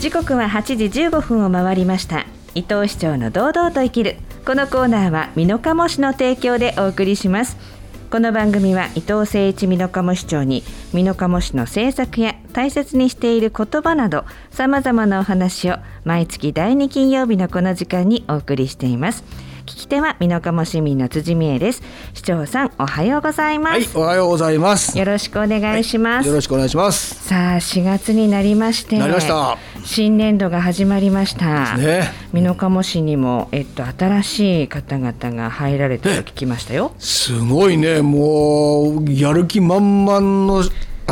時刻は8時15分を回りました。伊藤市長の堂々と生きる。このコーナーは美濃加茂市の提供でお送りします。この番組は伊藤誠一美濃加茂市長に美濃加茂市の政策や大切にしている言葉などさまざまなお話を毎月第2金曜日のこの時間にお送りしています。聞き手は美濃加茂市民の辻美恵です。市長さんおはようございます、はい、おはようございます。よろしくお願いします、はいよろしくお願いします。さあ4月になりましてなりました。新年度が始まりました、ね、美濃加茂市にも、えっと、新しい方々が入られたと聞きましたよ。すごいね、もうやる気満々の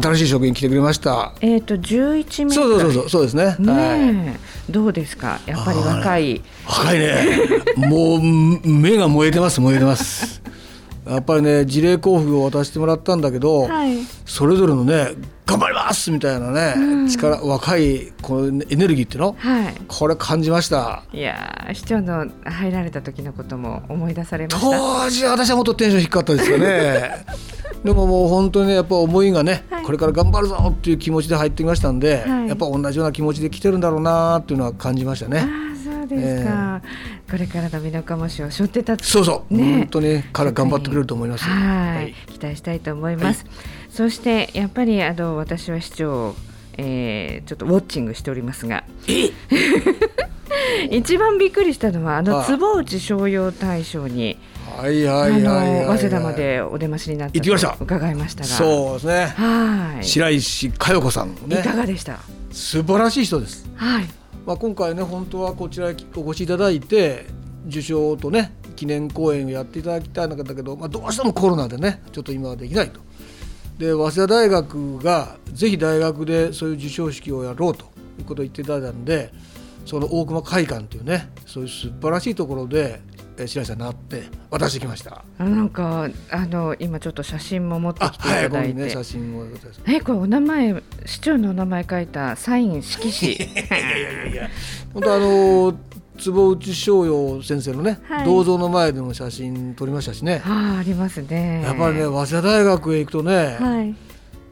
新しい職員来てくれました。えっと11名そうそうそうそう、そうですね。はい。どうですか？やっぱり若い若いね。もう目が燃えてます、燃えてます。やっぱりね、事例交付を渡してもらったんだけど、はいそれぞれのね、頑張りますみたいなね、力、若いこのエネルギーっていうの、はいこれ感じました。いやー市長の入られた時のことも思い出されました当時は私はもっとテンション低かったですよねでももう本当にねやっぱ思いがね、はい。これから頑張るぞっていう気持ちで入ってきましたんで、はい。やっぱ同じような気持ちで来てるんだろうなっていうのは感じましたあね。あそうですか、これからの美濃加茂市を背負って立つ。そうそう、ね。本当に彼頑張ってくれると思いますはい、期待したいと思います。そしてやっぱりあの私は市長、えーちょっとウォッチングしておりますが、一番びっくりしたのはあの坪内商用大賞に、はいはあいはい。早稲田までお出ましになった行ってきました。と伺いましたが、そうですね。はい、白石佳代子さんいね。かがでした？素晴らしい人です、はい、まあ、今回ね本当はこちらにお越しいただいて受賞とね記念講演をやっていただきたいんだけど、まあ、どうしてもコロナでねちょっと今はできないと。で早稲田大学がぜひ大学でそういう授賞式をやろうということを言っていただいたんでその大隈会館というねそういう素晴らしいところでえー白石さんになって渡してきました。あなんかあの今ちょっと写真も持ってあきていはいただいて、ここにね写真をですえこれお名前市長のお名前書いたサイン色紙。本当あの坪内翔陽先生のね、はい銅像の前でも写真撮りましたしね、ああありますね。やっぱりね早稲田大学へ行くとね、はい。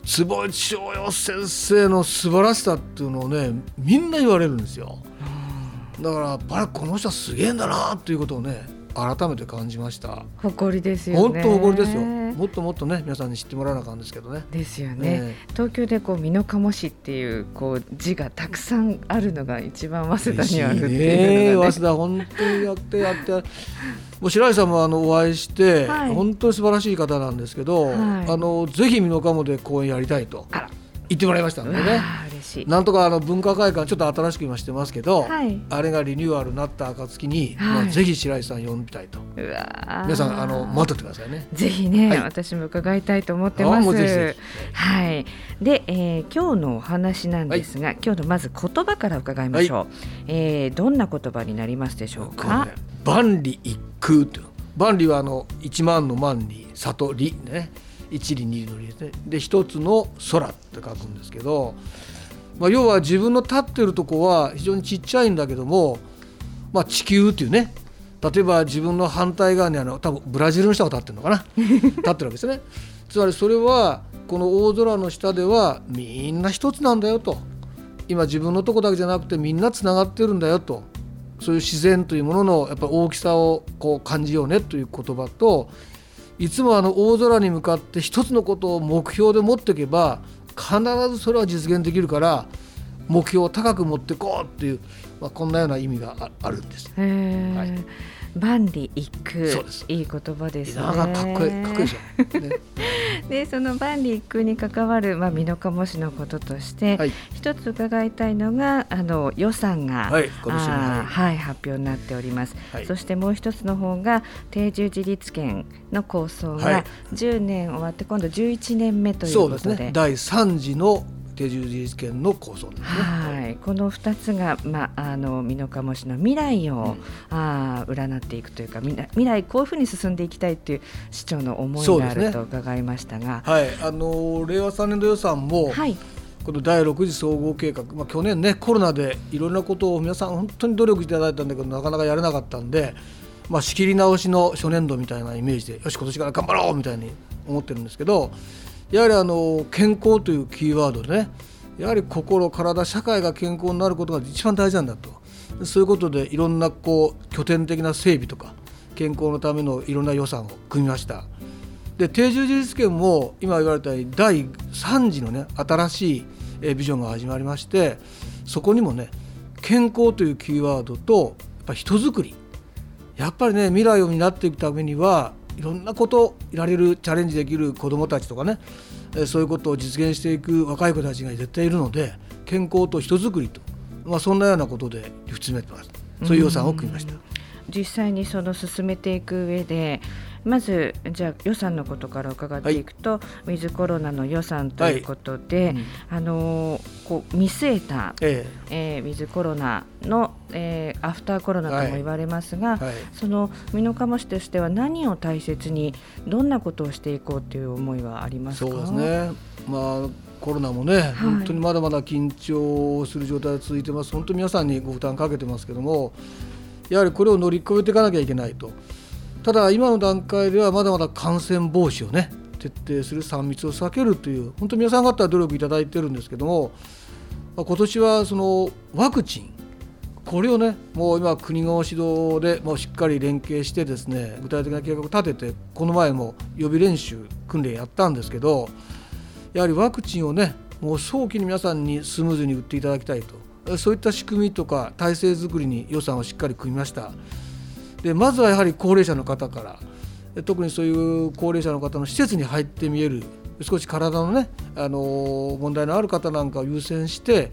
坪内翔陽先生の素晴らしさっていうのをねみんな言われるんですよだからやっぱりこの人はすげえんだなっていうことをね改めて感じました。誇りですよね。本当誇りですよ。もっともっとね皆さんに知ってもらわなあかんですけどね。ですよね。ね東京でこう美濃加茂市っていうこう字がたくさんあるのが一番早稲田にあるってねいうのがね。早稲田本当にやってやって。もう白石さんもあのお会いして、はい。本当に素晴らしい方なんですけど、はい。あのぜひ美濃加茂で講演やりたいと。あら言ってもらいましたんうわでねあ嬉しい。なんとかあの文化会館ちょっと新しく今してますけど、はいあれがリニューアルになった暁に、はいまあ、ぜひ白石さん呼びたいと皆さんあの待っててくださいね。ぜひね、はい私も伺いたいと思ってます。はい。で、えー今日のお話なんですが、今日のまず言葉から伺いましょう。えーどんな言葉になりますでしょうか？万里一空っていうの万里はあの一万の万里里里ね一里二里の里ですねで一つの空って書くんですけど、まあ、要は自分の立ってるとこは非常にちっちゃいんだけども、まあ、地球っていうね例えば自分の反対側にあの多分ブラジルの人が立ってるのかな？立ってるわけですね。つまりそれはこの大空の下ではみんな一つなんだよと。今自分のとこだけじゃなくてみんなつながってるんだよと。そういう自然というもののやっぱ大きさをこう感じようねという言葉といつもあの大空に向かって一つのことを目標で持っていけば必ずそれは実現できるから目標を高く持っていこうっていう、まあ、こんなような意味がああるんです。はい万里一空そうですいい言葉ですね。かかっこいいかっこいいでしょ。ね でその万里一空に関わるまあ美濃加茂市のこととして、はい一つ伺いたいのがあの予算が、はいはいはい発表になっております。はいそしてもう一つの方が定住自立権の構想がはい10年終わって今度11年目というそうことで。ですね第3次の定住自立権の構想ですね。はい、この2つが、まあ、あの美濃加茂市の未来を、あー占っていくというか未来未来こういうふうに進んでいきたいという市長の思いがあると伺いましたが、はい、あの令和3年度予算も、はい、この第6次総合計画、まあ、去年ねコロナでいろんなことを皆さん本当に努力いただいたんだけどなかなかやれなかったんで、まあ、仕切り直しの初年度みたいなイメージでよし今年から頑張ろうみたいに思ってるんですけどやはりあの健康というキーワードでねやはり心体社会が健康になることが一番大事なんだと。そういうことでいろんなこう拠点的な整備とか健康のためのいろんな予算を組みました。で定住自立権も今言われたように第3次のね新しいビジョンが始まりましてそこにもね健康というキーワードとやっぱ人づくり。やっぱりね未来を担っていくためにはいろんなこといられるチャレンジできる子どもたちとかねそういうことを実現していく若い子たちが絶対いるので健康と人づくりと、まあ、そんなようなことで進めてます。そういう予算を組みました。実際にその進めていく上でまずじゃあ予算のことから伺っていくと、はい、ウィズコロナの予算ということで、はい。うん、あのこう見据えた、ええ。えー、ウィズコロナの、えー、アフターコロナとも言われますが、はい。はい、その美濃加茂市としては何を大切にどんなことをしていこうという思いはありますか？そうですね、まあコロナもね、本当にまだまだ緊張する状態が続いてます、本当に皆さんにご負担かけてますけども、やはりこれを乗り越えていかなきゃいけないと。ただ今の段階ではまだまだ感染防止をね徹底する3密を避けるという本当に皆さん方は努力いただいてるんですけども今年はそのワクチンこれをねもう今国の指導でもうしっかり連携してですね具体的な計画を立ててこの前も予備練習訓練やったんですけどやはりワクチンをねもう早期に皆さんにスムーズに打っていただきたいとそういった仕組みとか体制づくりに予算をしっかり組みました。でまずはやはり高齢者の方から特にそういう高齢者の方の施設に入って見える少し体のね、あの問題のある方なんかを優先して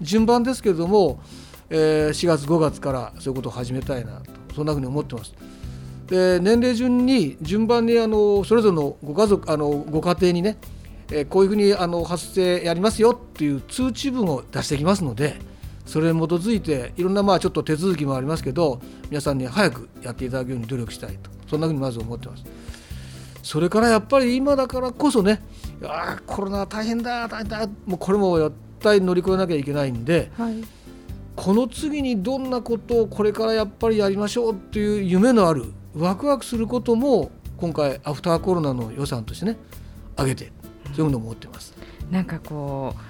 順番ですけれども、え、4月5月からそういうことを始めたいなとそんなふうに思ってます。で年齢順に順番にあのそれぞれのご家族あのご家庭にね、え、こういうふうにあの発生やりますよっていう通知文を出してきますので。それに基づいていろんなまあちょっと手続きもありますけど皆さんに早くやっていただくように努力したいとそんなふうにまず思ってます。それからやっぱり今だからこそねあコロナ大変だ大変だもうこれも絶対乗り越えなきゃいけないんで、はい、この次にどんなことをこれからやっぱりやりましょうっていう夢のあるワクワクすることも今回アフターコロナの予算としてね上げてそういうのを思ってます。なんかこう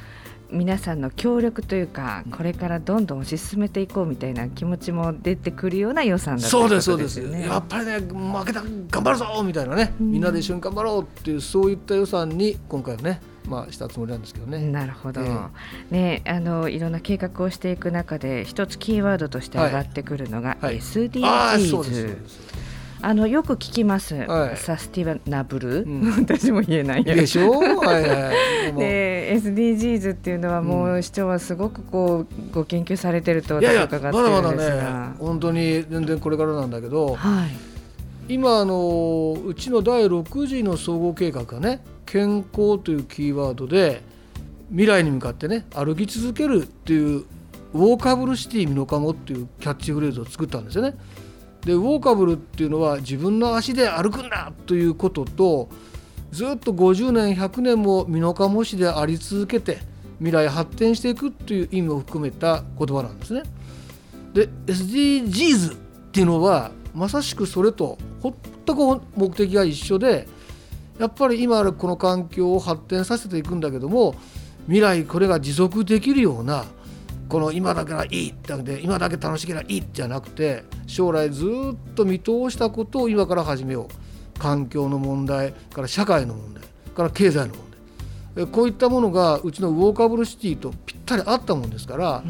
皆さんの協力というかこれからどんどん推し進めていこうみたいな気持ちも出てくるような予算だったですそうですやっぱりね負けた頑張るぞみたいなね、みん。なで一緒に頑張ろうっていうそういった予算に今回はねまあ、したつもりなんですけどね。なるほど、えー、ねあのいろんな計画をしていく中で一つキーワードとして上がってくるのが、はい、SDGs。はい、あのよく聞きます、はい、サスティナブル、うん、私も言えない。でしょ、はいはい、で SDGs っていうのはもう市長はすごくこうご研究されてると私は伺ってるんですがまだまだね本当に全然これからなんだけど、はい、今あのうちの第6次の総合計画がね健康というキーワードで未来に向かってね歩き続けるっていうウォーカブルシティミノカモっていうキャッチフレーズを作ったんですよね。でウォーカブルっていうのは自分の足で歩くんだということとずっと50年100年も美濃加茂市であり続けて未来発展していくという意味を含めた言葉なんですね。で SDGs っていうのはまさしくそれと全く目的が一緒でやっぱり今あるこの環境を発展させていくんだけども未来これが持続できるようなこの今だけがいいってで今だけ楽しければいいじゃなくて将来ずっと見通したことを今から始めよう。環境の問題から社会の問題から経済の問題。こういったものがうちのウォーカブルシティとぴったりあったもんですから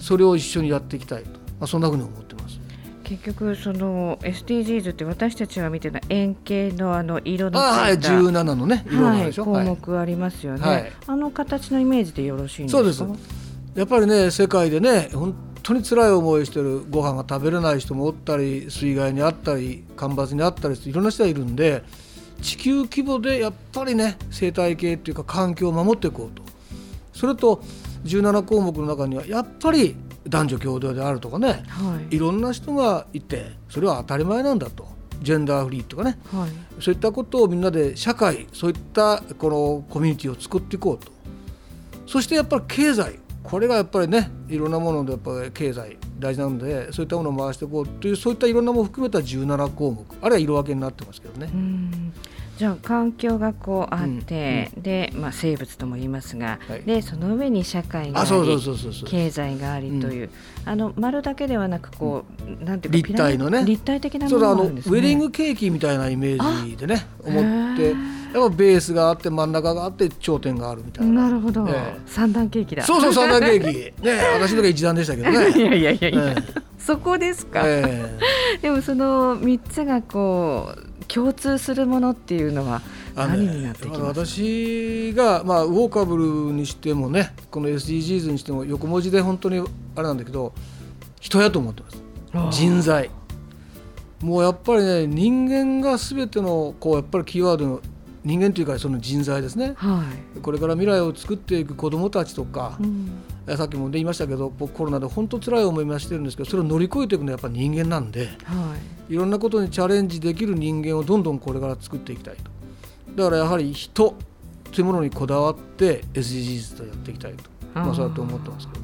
それを一緒にやっていきたいと、まあ、そんなふうに思ってます。結局その SDGs って私たちが見てる円形のあの色のはい、17のね色はい、項目ありますよね、はい、あの形のイメージでよろしいんですか？そうです。やっぱりね世界でね本当に辛い思いしてるご飯が食べれない人もおったり水害にあったり干ばつにあったりいろんな人がいるんで地球規模でやっぱりね生態系っていうか環境を守っていこうと。それと17項目の中にはやっぱり男女共同であるとかね、はい、いろんな人がいてそれは当たり前なんだと。ジェンダーフリーとかね、はい、そういったことをみんなで社会そういったこのコミュニティを作っていこうと。そしてやっぱり経済これがやっぱりねいろんなものでやっぱり経済大事なのでそういったものを回していこうというそういったいろんなものを含めた17項目あるいは色分けになってますけどね。じゃあ環境がこうあって、で、まあ、生物とも言いますが、はい。でその上に社会があり経済がありという、あの丸だけではなくこう、なんていうか立体のね。立体的なものがあるんですね。ェディングケーキみたいなイメージでね思ってへやっぱベースがあって真ん中があって頂点があるみたいな。なるほど、ええ。三段ケーキだ。そうそう三段ケーキ。ね 私の時は一段でしたけどね。いやいやいやいや、えそこですか。ええ。でもその三つがこう共通するものっていうのは何になってきます？か。私が、まあ、ウォーカブルにしてもねこの SDGs にしても横文字で本当にあれなんだけど人やと思ってます。人材。もうやっぱりね人間が全てのこうやっぱりキーワードの人間というかその人材ですね。はこれから未来を作っていく子どもたちとかい。、うん。えさっきも言いましたけど僕コロナで本当辛い思いもしてるんですけどそれを乗り越えていくのはやっぱり人間なんではい。ろんなことにチャレンジできる人間をどんどんこれから作っていきたいと。だからやはり人というものにこだわって SDGs とやっていきたいと。まあそうやって思ってますけどね。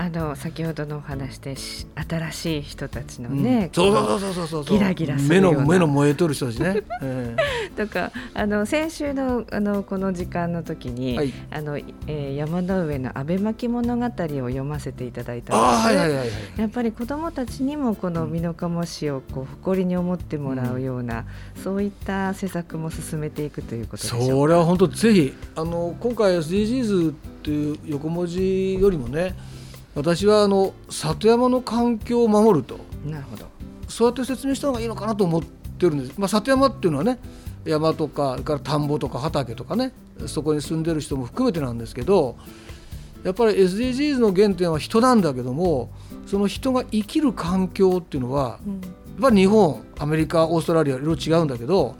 あの先ほどのお話でし新しい人たちのうん。ね、そうこそうそうそうそうそう。ギラギラ目の目の燃えとる人たちね。えうと か。あの先週のあのこの時間の時に、はい。あの、えー山の上の安倍巻物語を読ませていただいたあです。はいはいはいはい。やっぱり子どもたちにもこの美濃加茂市をこう誇りに思ってもらうような、そういった施策も進めていくということでしょうか。それは本当ぜひあの今回 SDGs っていう横文字よりもね私はあの里山の環境を守るとなるほど。そうやって説明した方がいいのかなと思ってるんです。まあ、里山っていうのはね山とかから田んぼとか畑とかねそこに住んでる人も含めてなんですけどやっぱり SDGs の原点は人なんだけどもその人が生きる環境っていうのはうんやっぱり日本アメリカオーストラリアいろいろ違うんだけど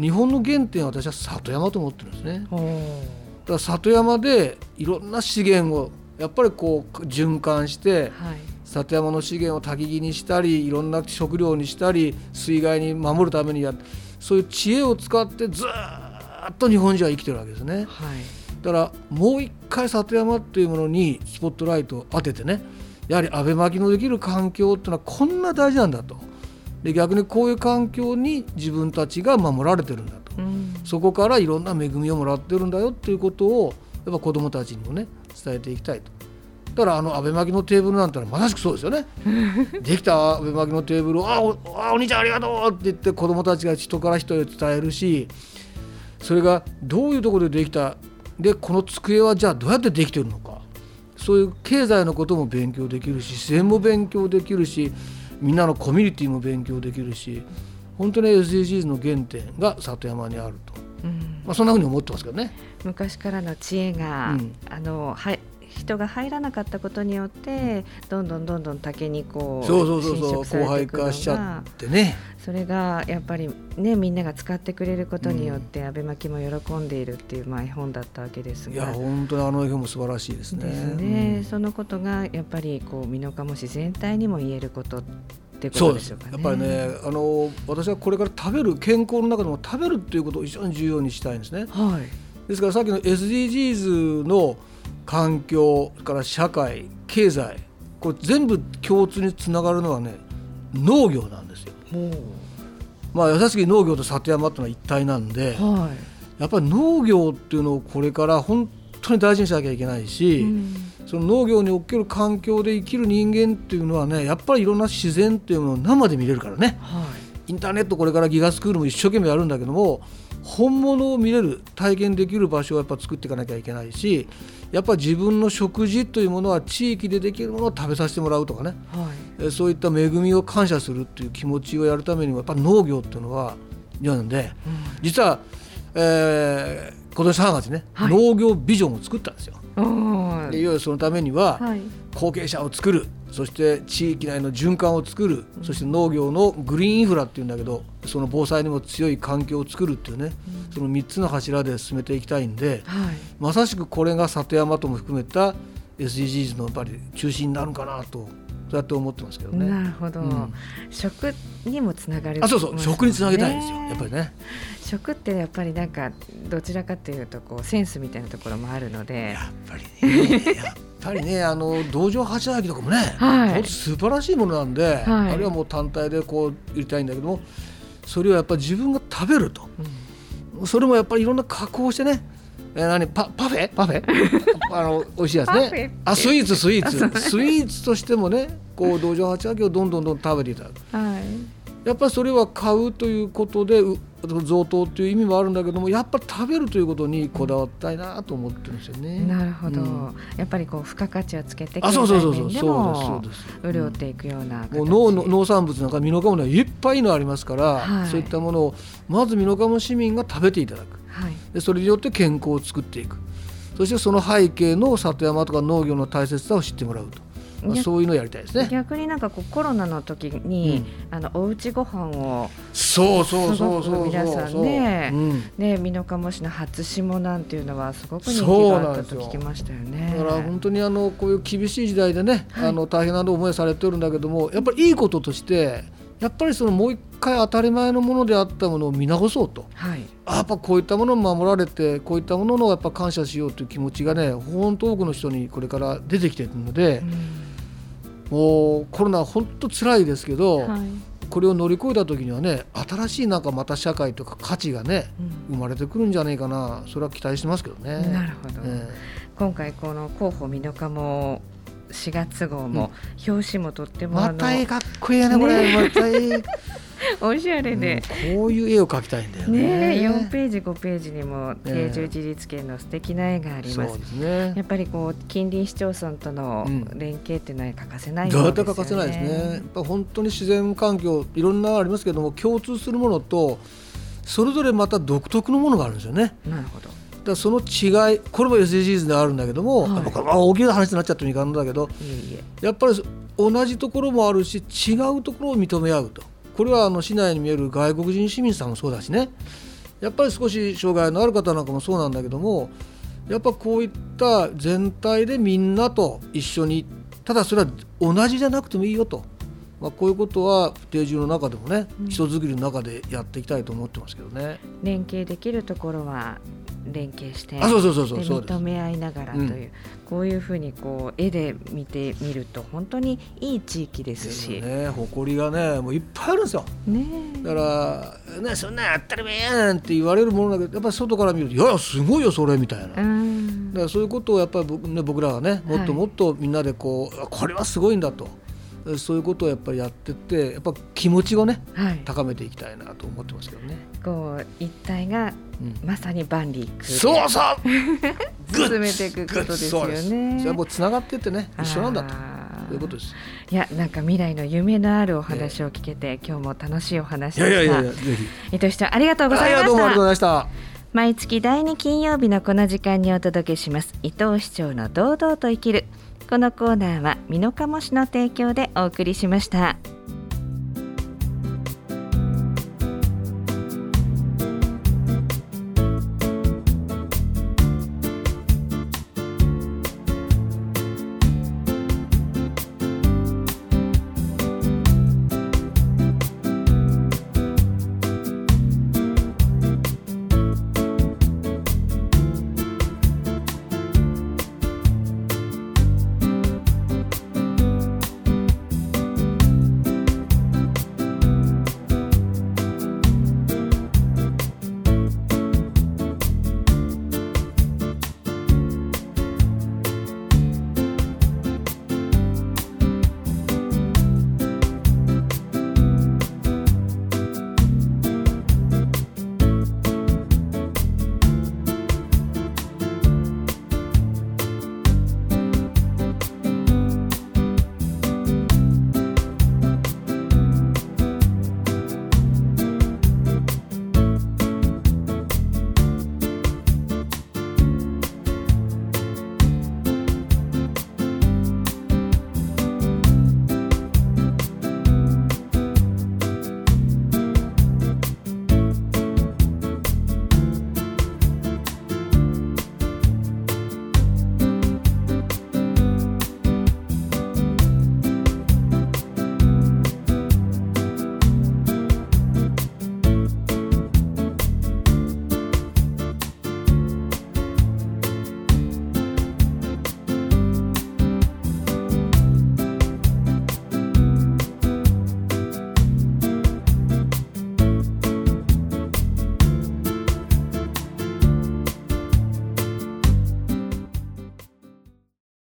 日本の原点は私は里山と思ってるんですね。だから里山でいろんな資源をやっぱりこう循環してはい。里山の資源を焚き木にしたりいろんな食料にしたり水害に守るためにやそういう知恵を使ってずーっと日本人は生きてるわけですね。はい。だからもう一回里山っていうものにスポットライトを当ててねやはり安倍巻きのできる環境っていうのはこんな大事なんだとで逆にこういう環境に自分たちが守られてるんだとうん。そこからいろんな恵みをもらってるんだよっていうことをやっぱ子どもたちにもね伝えていきたいと。だからあの安倍巻きのテーブルなんてのはまさしくそうですよね。できた安倍巻きのテーブルを「あおあお兄ちゃんありがとう!」って言って子どもたちが人から人へ伝えるしそれがどういうところでできた？でこの机はじゃあどうやってできてるのか？そういう経済のことも勉強できるし自然も勉強できるしみんなのコミュニティも勉強できるし本当に SDGs の原点が里山にあると、うんまあ、そんなふうに思ってますけどね。昔からの知恵が、うんあのはい人が入らなかったことによってどんどんどんどん竹にこうそうそうそうそう侵食され荒廃ていくのが化しちゃってね。それがやっぱりねみんなが使ってくれることによって、安倍巻きも喜んでいるっていうまあ絵本だったわけですが。いや本当にあの絵本も素晴らしいですね。ですね、そのことがやっぱりこう美濃加茂市全体にも言えることってこそうですとでしょうかね。やっぱりねあの私はこれから食べる健康の中でも食べるっていうことを非常に重要にしたいんですね。はい。ですからさっきの SDGs の環境それから社会経済これ全部共通につながるのはね農業なんですよ。まあ優しき農業と里山っていうのは一体なんではやっぱり農業っていうのをこれから本当に大事にしなきゃいけないし、い。うんその農業における環境で生きる人間っていうのはねやっぱりいろんな自然っていうのを生で見れるからねはい。インターネットこれからギガスクールも一生懸命やるんだけども本物を見れる体験できる場所をやっぱ作っていかなきゃいけないしやっぱ自分の食事というものは地域でできるものを食べさせてもらうとかねはい。えそういった恵みを感謝するっていう気持ちをやるためにはやっぱ農業っていうのは必要なんで実は、えー今年3月にね、はい農業ビジョンを作ったんですよ。うん。でいよいよそのためには、はい。後継者を作るそして地域内の循環を作る、そして農業のグリーンインフラっていうんだけどその防災にも強い環境を作るっていうね、その3つの柱で進めていきたいんではい。まさしくこれが里山とも含めた SDGs のやっぱり中心になるかなとそうやって思ってますけどね。なるほど、うん。食にもつながる。あそうそう。食につなげたいんですよ。やっぱりね。食ってやっぱりなんかどちらかというとこうセンスみたいなところもあるので。やっぱりね。やっぱりね。あの道場八歩きとかもね、はい。本当素晴らしいものなんで、はい。あるいはもう単体でこう売りたいんだけどもそれをやっぱり自分が食べると。うん。それもやっぱりいろんな加工してね。えー、何？パパフェ？パフェ？あの美味しいやつね。あスイーツスイーツ。スイーツとしてもねこう道場八明をどんどんどん食べていた。だく、はい、やっぱりそれは買うということで贈答という意味もあるんだけどもやっぱり食べるということにこだわったいなと思ってるんですよね。なるほど、うん、やっぱりこう付加価値をつけてあそうそうそうそう。そうです潤っていくような、もう農農産物なんか美濃加茂にはいっぱいのありますから、はい、そういったものをまず美濃加茂市民が食べていただく、はい、でそれによって健康を作っていく。そしてその背景の里山とか農業の大切さを知ってもらうと。まあ、そういうのやりたいですね。逆になんかこうコロナの時に、うん、あのおうちご飯をそうそうそうそう皆さんね、うん、ね美濃加茂市の初霜なんていうのはすごく人気があったと聞きましたよね。だから本当にあのこういう厳しい時代でね、はい、あの大変な思いされてるんだけどもやっぱりいいこととしてやっぱりそのもう一回当たり前のものであったものを見直そうと、はい、やっぱこういったものを守られてこういったもののやっぱ感謝しようという気持ちがね本当多くの人にこれから出てきてるので、うんもうコロナ本当辛いですけど、はい、これを乗り越えた時にはね新しいなんかまた社会とか価値がね、うん、生まれてくるんじゃないかな。それは期待してますけどね。なるほど、えー、今回この広報美濃加も4月号も、表紙もとってもまた絵かっこいいねこれ、また絵 おしゃれで、うん、こういう絵を描きたいんだよね。ね4ページ5ページにも定住自立権の素敵な絵があります,、ね、やっぱりこう近隣市町村との連携っていうのは欠かせないですよね、うん、欠かせないですね。やっぱ本当に自然環境いろんなありますけども共通するものとそれぞれまた独特のものがあるんですよね。なるほど。だその違いこれも SDGs であるんだけども、はい、大きな話になっちゃってもいかんのだけどやっぱり同じところもあるし違うところを認め合うとこれはあの市内に見える外国人市民さんもそうだしね。やっぱり少し障害のある方なんかもそうなんだけどもやっぱこういった全体でみんなと一緒にただそれは同じじゃなくてもいいよと、まあ、こういうことは定住の中でもね、人づくりの中でやっていきたいと思ってますけどね。連携できるところは連携してあそうそうそうそう認め合いながらという、うん、こういうふうにこう絵で見てみると本当にいい地域ですし。ね誇りがねもういっぱいあるんですよ、ね、だからねそんな当たり前やんって言われるものだけどやっぱり外から見るといやすごいよそれみたいな、だからそういうことをやっぱり僕,、ね、僕らがねもっともっとみんなでこう、はい、これはすごいんだと。そういうことをやっぱりやってってやっぱ気持ちをね、はい、高めていきたいなと思ってますけどね。こう一体が、まさに万里そうそう 進めていくことですよね。それもつながってってね一緒なんだと。いうことです。いや、なんか未来の夢のあるお話を聞けて、今日も楽しいお話でした。いやいやいやぜひ。伊藤市長、ありがとうございました。どうもありがとうございました。毎月第2金曜日のこの時間にお届けします伊藤市長の堂々と生きるこのコーナーは美濃加茂市の提供でお送りしました。